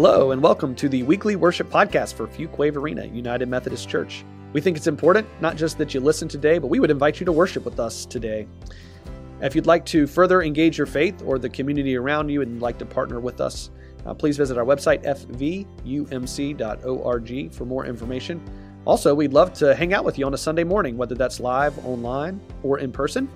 Hello, and welcome to the weekly worship podcast for Fuquay-Varina United Methodist Church. We think it's important not just that you listen today, but we would invite you to worship with us today. If you'd like to further engage your faith or the community around you and like to partner with us, uh, please visit our website, fvumc.org, for more information. Also, we'd love to hang out with you on a Sunday morning, whether that's live, online, or in person.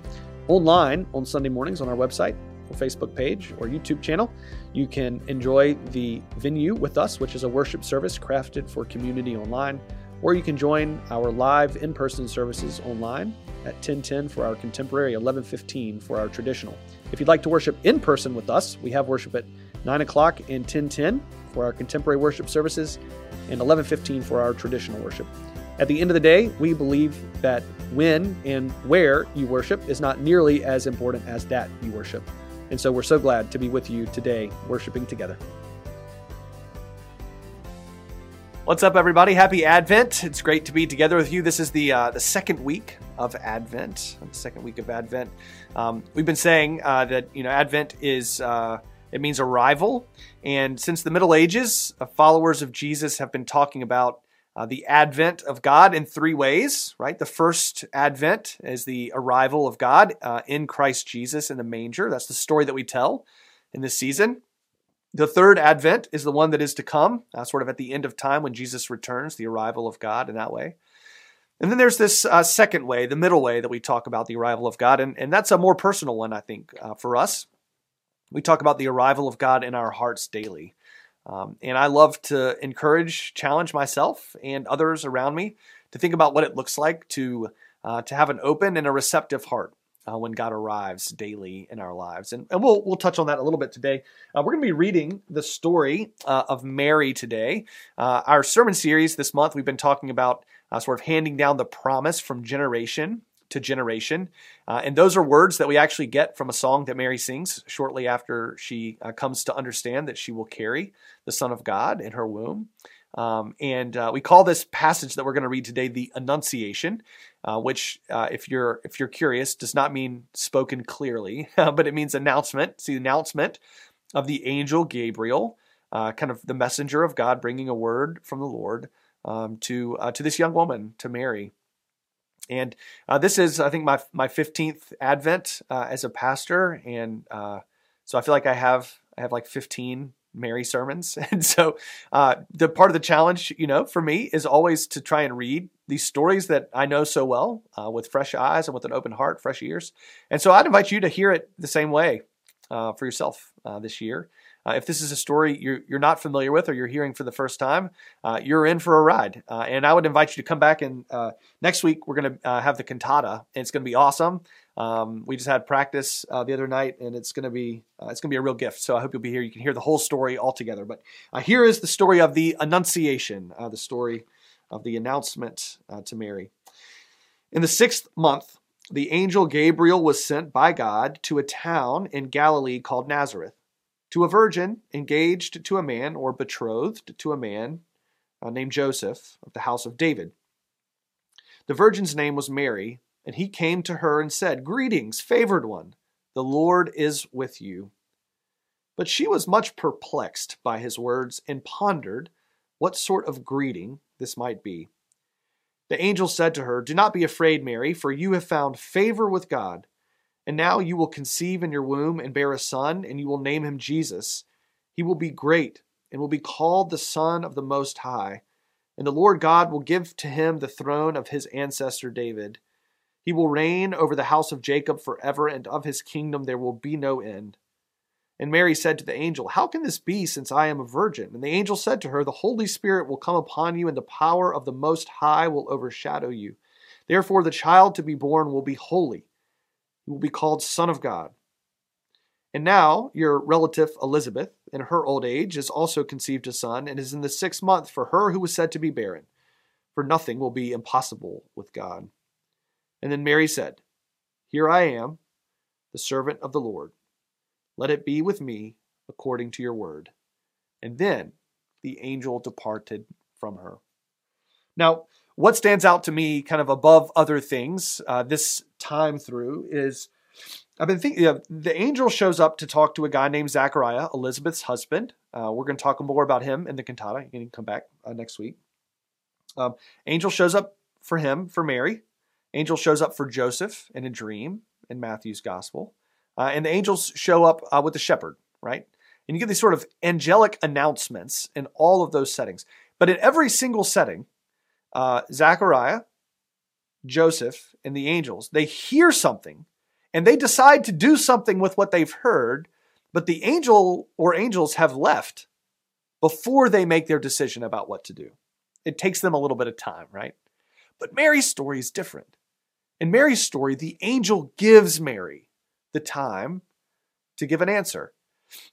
Online on Sunday mornings on our website, Facebook page, or YouTube channel. You can enjoy the venue with us, which is a worship service crafted for community online, or you can join our live in person services online at 1010 for our contemporary, 1115 for our traditional. If you'd like to worship in person with us, we have worship at 9 o'clock and 1010 for our contemporary worship services and 1115 for our traditional worship. At the end of the day, we believe that when and where you worship is not nearly as important as that you worship. And so we're so glad to be with you today, worshiping together. What's up, everybody? Happy Advent! It's great to be together with you. This is the uh, the second week of Advent. The second week of Advent. Um, we've been saying uh, that you know Advent is uh, it means arrival, and since the Middle Ages, uh, followers of Jesus have been talking about uh, the advent of God in three ways, right? The first advent is the arrival of God uh, in Christ Jesus in the manger. That's the story that we tell in this season. The third advent is the one that is to come, uh, sort of at the end of time when Jesus returns, the arrival of God in that way. And then there's this uh, second way, the middle way that we talk about the arrival of God, and, and that's a more personal one, I think, uh, for us. We talk about the arrival of God in our hearts daily. Um, and I love to encourage, challenge myself and others around me to think about what it looks like to uh, to have an open and a receptive heart uh, when God arrives daily in our lives. And, and we'll we'll touch on that a little bit today. Uh, we're going to be reading the story uh, of Mary today. Uh, our sermon series this month we've been talking about uh, sort of handing down the promise from generation to generation. Uh, and those are words that we actually get from a song that Mary sings shortly after she uh, comes to understand that she will carry the Son of God in her womb. Um, and uh, we call this passage that we're going to read today the Annunciation, uh, which, uh, if you're if you're curious, does not mean spoken clearly, but it means announcement. See, the announcement of the angel Gabriel, uh, kind of the messenger of God, bringing a word from the Lord um, to to this young woman, to Mary. And uh, this is, I think, my my fifteenth Advent uh, as a pastor, and uh, so I feel like I have I have like fifteen Mary sermons, and so uh, the part of the challenge, you know, for me is always to try and read these stories that I know so well uh, with fresh eyes and with an open heart, fresh ears. And so I'd invite you to hear it the same way uh, for yourself this year. Uh, if this is a story you're, you're not familiar with or you're hearing for the first time, uh, you're in for a ride. Uh, and I would invite you to come back and uh, next week we're going to uh, have the cantata and it's going to be awesome. Um, we just had practice uh, the other night and it's going to be it's going to be a real gift. So I hope you'll be here. You can hear the whole story all together. But here is the story of the Annunciation, the story of the announcement to Mary. In the sixth month, the angel Gabriel was sent by God to a town in Galilee called Nazareth to a virgin engaged to a man or betrothed to a man uh, named Joseph of the house of David. The virgin's name was Mary, and he came to her and said, Greetings, favored one, the Lord is with you. But she was much perplexed by his words and pondered what sort of greeting this might be. The angel said to her, Do not be afraid, Mary, for you have found favor with God. And now you will conceive in your womb and bear a son, and you will name him Jesus. He will be great and will be called the Son of the Most High. And the Lord God will give to him the throne of his ancestor David. He will reign over the house of Jacob forever, and of his kingdom there will be no end. And Mary said to the angel, How can this be, since I am a virgin? And the angel said to her, The Holy Spirit will come upon you, and the power of the Most High will overshadow you. Therefore, the child to be born will be holy he will be called Son of God. And now your relative Elizabeth, in her old age, has also conceived a son, and is in the sixth month for her who was said to be barren, for nothing will be impossible with God. And then Mary said, Here I am, the servant of the Lord. Let it be with me according to your word. And then the angel departed from her. Now, what stands out to me, kind of above other things, uh, this time through, is I've been thinking. You know, the angel shows up to talk to a guy named Zachariah, Elizabeth's husband. Uh, we're going to talk more about him in the cantata. You can come back uh, next week. Um, angel shows up for him, for Mary. Angel shows up for Joseph in a dream in Matthew's gospel. Uh, and the angels show up uh, with the shepherd, right? And you get these sort of angelic announcements in all of those settings. But in every single setting, uh, Zachariah, Joseph, and the angels, they hear something and they decide to do something with what they've heard, but the angel or angels have left before they make their decision about what to do. It takes them a little bit of time, right? But Mary's story is different. In Mary's story, the angel gives Mary the time to give an answer.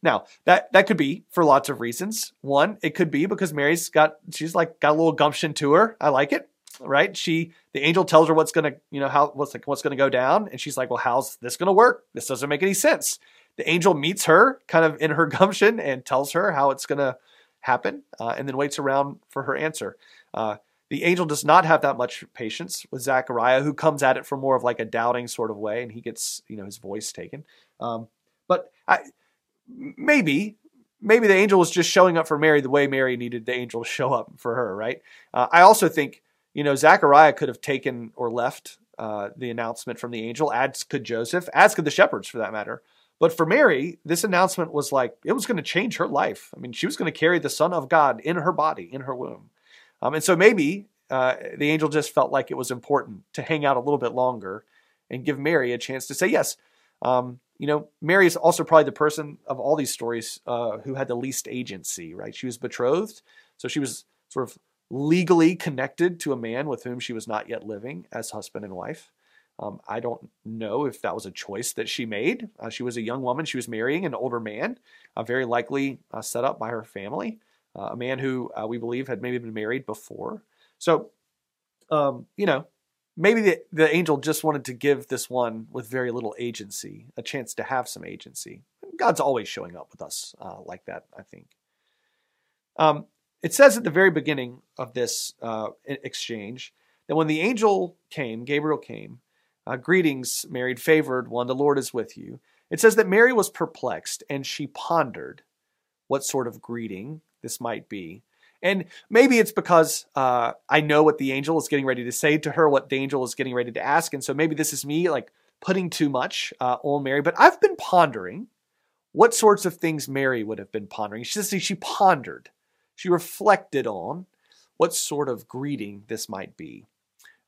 Now, that that could be for lots of reasons. One, it could be because Mary's got she's like got a little gumption to her. I like it. Right? She the angel tells her what's gonna, you know, how what's like what's gonna go down, and she's like, Well, how's this gonna work? This doesn't make any sense. The angel meets her kind of in her gumption and tells her how it's gonna happen, uh, and then waits around for her answer. Uh, the angel does not have that much patience with Zachariah, who comes at it from more of like a doubting sort of way, and he gets you know his voice taken. Um, but I, maybe maybe the angel was just showing up for Mary the way Mary needed the angel to show up for her, right? Uh, I also think you know Zachariah could have taken or left uh, the announcement from the angel, as could Joseph, as could the shepherds for that matter. But for Mary, this announcement was like it was going to change her life. I mean, she was going to carry the Son of God in her body, in her womb. Um, and so maybe uh, the angel just felt like it was important to hang out a little bit longer and give Mary a chance to say yes. Um, you know, Mary is also probably the person of all these stories uh, who had the least agency, right? She was betrothed, so she was sort of legally connected to a man with whom she was not yet living as husband and wife. Um, I don't know if that was a choice that she made. Uh, she was a young woman. She was marrying an older man, uh, very likely uh, set up by her family uh, a man who uh, we believe had maybe been married before. So, um, you know, maybe the, the angel just wanted to give this one with very little agency a chance to have some agency. God's always showing up with us uh, like that, I think. Um, it says at the very beginning of this uh, exchange that when the angel came, Gabriel came, uh, greetings, married, favored one, the Lord is with you. It says that Mary was perplexed and she pondered what sort of greeting this might be. And maybe it's because uh, I know what the angel is getting ready to say to her, what the angel is getting ready to ask. And so maybe this is me like putting too much uh, on Mary. But I've been pondering what sorts of things Mary would have been pondering. She says she pondered, she reflected on what sort of greeting this might be.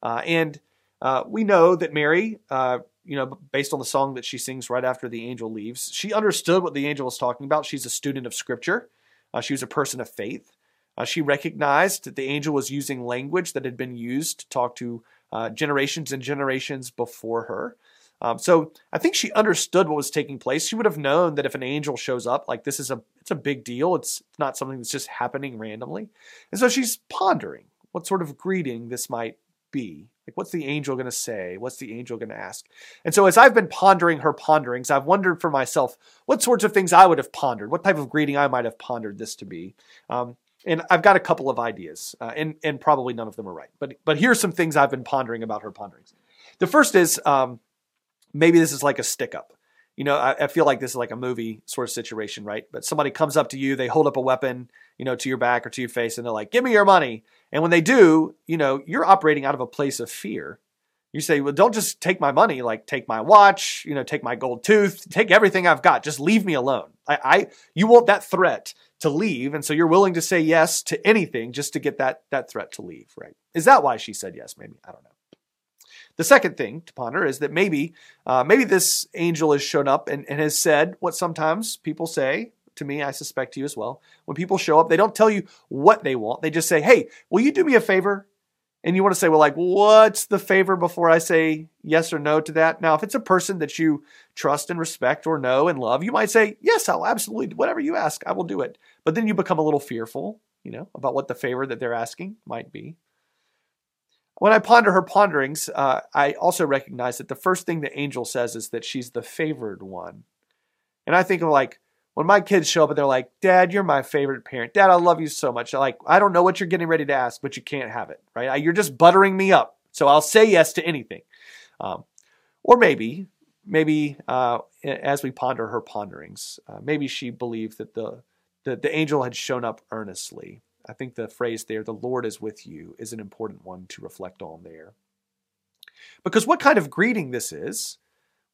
Uh, and uh, we know that Mary, uh, you know, based on the song that she sings right after the angel leaves, she understood what the angel was talking about. She's a student of scripture. Uh, she was a person of faith. Uh, she recognized that the angel was using language that had been used to talk to uh, generations and generations before her. Um, so I think she understood what was taking place. She would have known that if an angel shows up, like this is a it's a big deal. It's not something that's just happening randomly. And so she's pondering what sort of greeting this might be. Like, what's the angel going to say? What's the angel going to ask? And so, as I've been pondering her ponderings, I've wondered for myself what sorts of things I would have pondered, what type of greeting I might have pondered this to be. Um, and I've got a couple of ideas, uh, and and probably none of them are right. But but here's some things I've been pondering about her ponderings. The first is um, maybe this is like a stick up. You know, I, I, feel like this is like a movie sort of situation, right? But somebody comes up to you, they hold up a weapon, you know, to your back or to your face, and they're like, "Give me your money." And when they do, you know, you're operating out of a place of fear. You say, well, don't just take my money, like take my watch, you know, take my gold tooth, take everything I've got. Just leave me alone. I, I you want that threat to leave, and so you're willing to say yes to anything just to get that that threat to leave, right? Is that why she said yes? Maybe I don't know. The second thing to ponder is that maybe uh, maybe this angel has shown up and, and has said what sometimes people say to me, I suspect to you as well. When people show up, they don't tell you what they want. They just say, Hey, will you do me a favor? And you want to say, Well, like, what's the favor before I say yes or no to that? Now, if it's a person that you trust and respect or know and love, you might say, Yes, I'll absolutely, whatever you ask, I will do it. But then you become a little fearful, you know, about what the favor that they're asking might be. When I ponder her ponderings, uh, I also recognize that the first thing the angel says is that she's the favored one. And I think of like, when my kids show up and they're like, Dad, you're my favorite parent. Dad, I love you so much. like, I don't know what you're getting ready to ask, but you can't have it, right? You're just buttering me up. So I'll say yes to anything. Um, or maybe maybe uh, as we ponder her ponderings, uh, maybe she believed that the, the the angel had shown up earnestly. I think the phrase there, "the Lord is with you," is an important one to reflect on there. Because what kind of greeting this is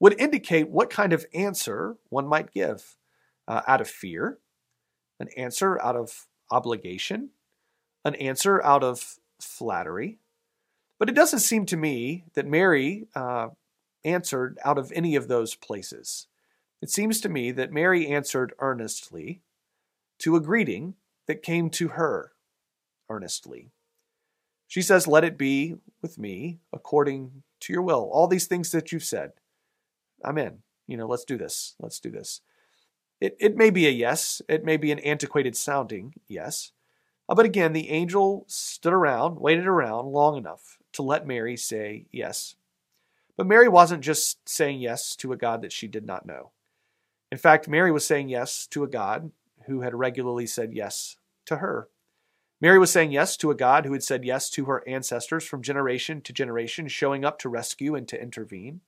would indicate what kind of answer one might give uh, out of fear, an answer out of obligation, an answer out of flattery. But it doesn't seem to me that Mary uh, answered out of any of those places. It seems to me that Mary answered earnestly to a greeting that came to her earnestly. She says, Let it be with me according to your will. All these things that you've said, I'm in. You know, let's do this. Let's do this. It, it may be a yes. It may be an antiquated sounding yes. Uh, but again, the angel stood around, waited around long enough to let Mary say yes. But Mary wasn't just saying yes to a God that she did not know. In fact, Mary was saying yes to a God who had regularly said yes to her. Mary was saying yes to a God who had said yes to her ancestors from generation to generation, showing up to rescue and to intervene.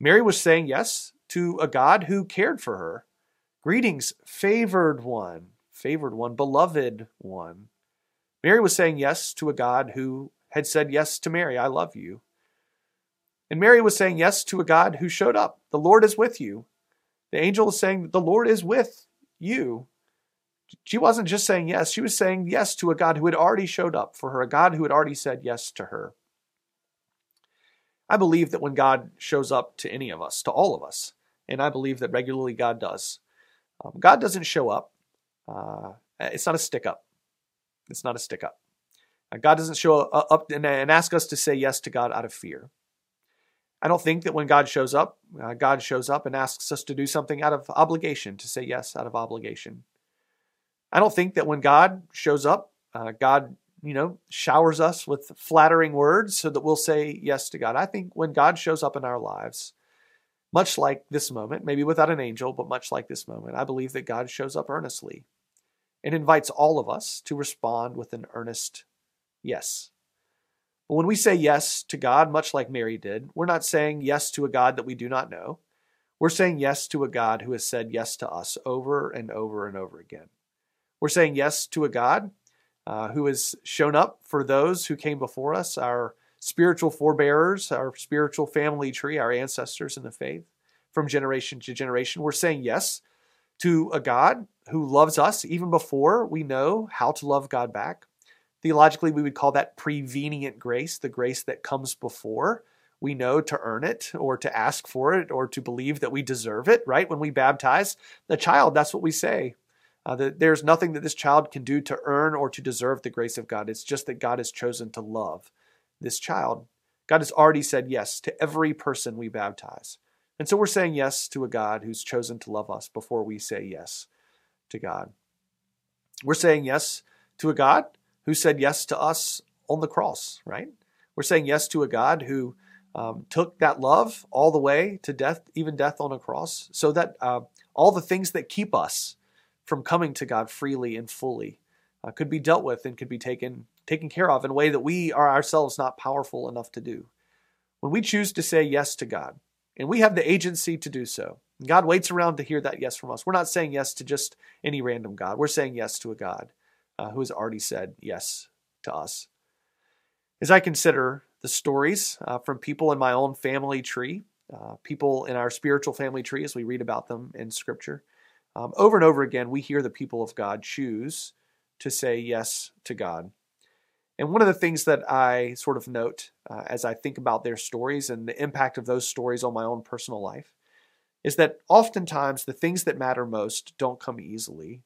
Mary was saying yes to a God who cared for her. Greetings, favored one, favored one, beloved one. Mary was saying yes to a God who had said yes to Mary, I love you. And Mary was saying yes to a God who showed up. The Lord is with you. The angel is saying, The Lord is with you. She wasn't just saying yes, she was saying yes to a God who had already showed up for her, a God who had already said yes to her. I believe that when God shows up to any of us, to all of us, and I believe that regularly God does, um, God doesn't show up. Uh, it's not a stick up. It's not a stick up. Uh, God doesn't show up and, and, ask us to say yes to God out of fear. I don't think that when God shows up, uh, God shows up and asks us to do something out of obligation, to say yes out of obligation. I don't think that when God shows up, uh, God, you know, showers us with flattering words so that we'll say yes to God. I think when God shows up in our lives, much like this moment, maybe without an angel, but much like this moment, I believe that God shows up earnestly and invites all of us to respond with an earnest yes. But when we say yes to God, much like Mary did, we're not saying yes to a God that we do not know. We're saying yes to a God who has said yes to us over and over and over again. We're saying yes to a God uh, who has shown up for those who came before us, our spiritual forebearers, our spiritual family tree, our ancestors in the faith from generation to generation. We're saying yes to a God who loves us even before we know how to love God back. Theologically, we would call that prevenient grace, the grace that comes before we know to earn it or to ask for it or to believe that we deserve it, right? When we baptize the child, that's what we say. Uh, that there's nothing that this child can do to earn or to deserve the grace of God. It's just that God has chosen to love this child. God has already said yes to every person we baptize. And so we're saying yes to a God who's chosen to love us before we say yes to God. We're saying yes to a God who said yes to us on the cross, right? We're saying yes to a God who um, took that love all the way to death, even death on a cross, so that uh, all the things that keep us from coming to God freely and fully uh, could be dealt with and could be taken taken care of in a way that we are ourselves not powerful enough to do. When we choose to say yes to God, and we have the agency to do so, God waits around to hear that yes from us. We're not saying yes to just any random God. We're saying yes to a God uh, who has already said yes to us. As I consider the stories uh, from people in my own family tree, uh, people in our spiritual family tree as we read about them in Scripture, um, over and over again, we hear the people of God choose to say yes to God. And one of the things that I sort of note uh, as I think about their stories and the impact of those stories on my own personal life is that oftentimes the things that matter most don't come easily,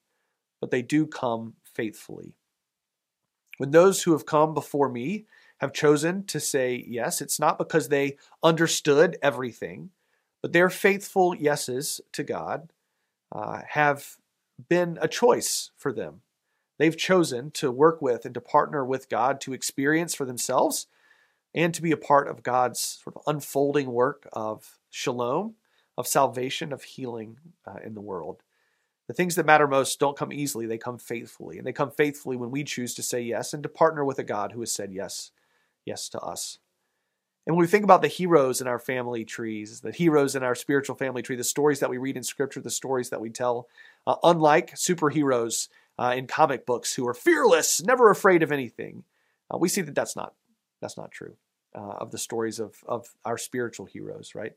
but they do come faithfully. When those who have come before me have chosen to say yes, it's not because they understood everything, but their faithful yeses to God uh, have been a choice for them. They've chosen to work with and to partner with God to experience for themselves and to be a part of God's sort of unfolding work of shalom, of salvation, of healing uh, in the world. The things that matter most don't come easily, they come faithfully. And they come faithfully when we choose to say yes and to partner with a God who has said yes, yes to us. And when we think about the heroes in our family trees, the heroes in our spiritual family tree, the stories that we read in Scripture, the stories that we tell, uh, unlike superheroes uh, in comic books who are fearless, never afraid of anything, uh, we see that that's not that's not true uh, of the stories of of our spiritual heroes. Right?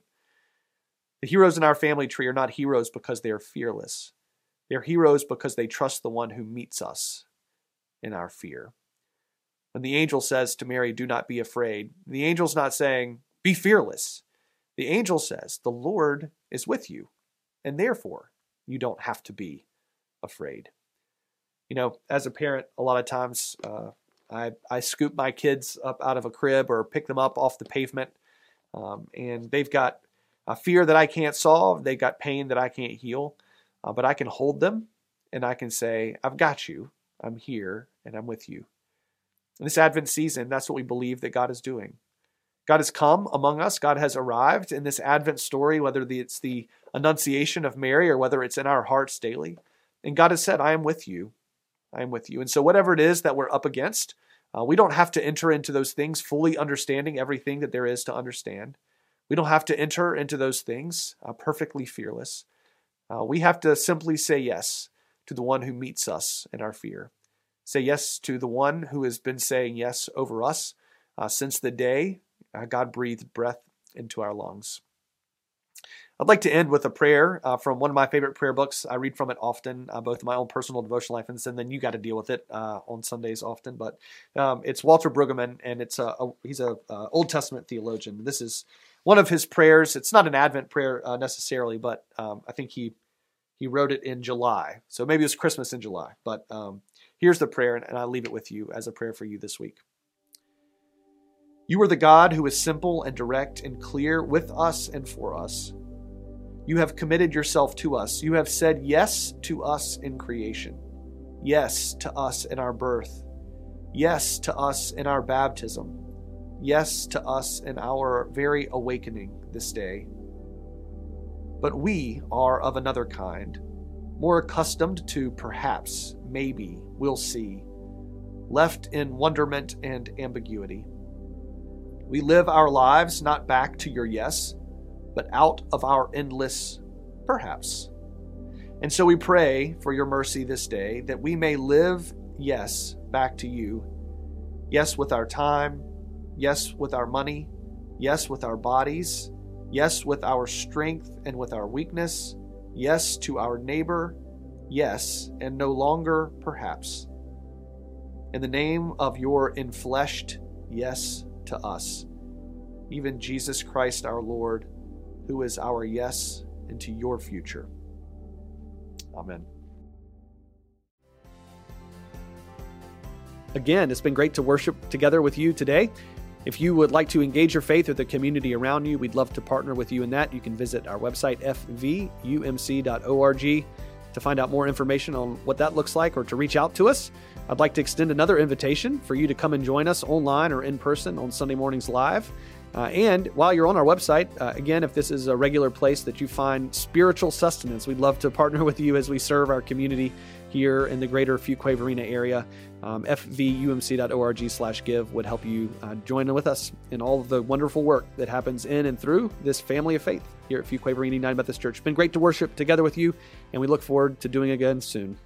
The heroes in our family tree are not heroes because they are fearless. They're heroes because they trust the one who meets us in our fear. When the angel says to Mary, Do not be afraid, the angel's not saying, Be fearless. The angel says, The Lord is with you, and therefore you don't have to be afraid. You know, as a parent, a lot of times uh, I, I scoop my kids up out of a crib or pick them up off the pavement, um, and they've got a fear that I can't solve, they've got pain that I can't heal, uh, but I can hold them and I can say, I've got you, I'm here, and I'm with you. In this Advent season, that's what we believe that God is doing. God has come among us. God has arrived in this Advent story, whether it's the Annunciation of Mary or whether it's in our hearts daily. And God has said, I am with you. I am with you. And so, whatever it is that we're up against, uh, we don't have to enter into those things fully understanding everything that there is to understand. We don't have to enter into those things uh, perfectly fearless. Uh, we have to simply say yes to the one who meets us in our fear. Say yes to the one who has been saying yes over us uh, since the day uh, God breathed breath into our lungs. I'd like to end with a prayer uh, from one of my favorite prayer books. I read from it often, uh, both in my own personal devotional life and then you got to deal with it uh, on Sundays often. But um, it's Walter Brueggemann, and it's a, a he's a uh, Old Testament theologian. This is one of his prayers. It's not an Advent prayer uh, necessarily, but um, I think he he wrote it in July, so maybe it was Christmas in July. But um, Here's the prayer, and I'll leave it with you as a prayer for you this week. You are the God who is simple and direct and clear with us and for us. You have committed yourself to us. You have said yes to us in creation, yes to us in our birth, yes to us in our baptism, yes to us in our very awakening this day. But we are of another kind, more accustomed to perhaps, maybe, we'll see, left in wonderment and ambiguity. We live our lives not back to your yes, but out of our endless perhaps. And so we pray for your mercy this day that we may live, yes, back to you. Yes, with our time. Yes, with our money. Yes, with our bodies. Yes, with our strength and with our weakness. Yes, to our neighbor yes, and no longer perhaps. In the name of your enfleshed yes to us, even Jesus Christ our Lord, who is our yes into your future. Amen. Again, it's been great to worship together with you today. If you would like to engage your faith or the community around you, we'd love to partner with you in that. You can visit our website, fvumc.org to find out more information on what that looks like or to reach out to us, I'd like to extend another invitation for you to come and join us online or in person on Sunday mornings live. Uh, and while you're on our website, uh, again, if this is a regular place that you find spiritual sustenance, we'd love to partner with you as we serve our community here in the greater Fuquay-Varina area. Um, fvumc.org slash give would help you uh, join with us in all of the wonderful work that happens in and through this family of faith here at Fuquay-Varina United Methodist Church. It's been great to worship together with you, and we look forward to doing again soon.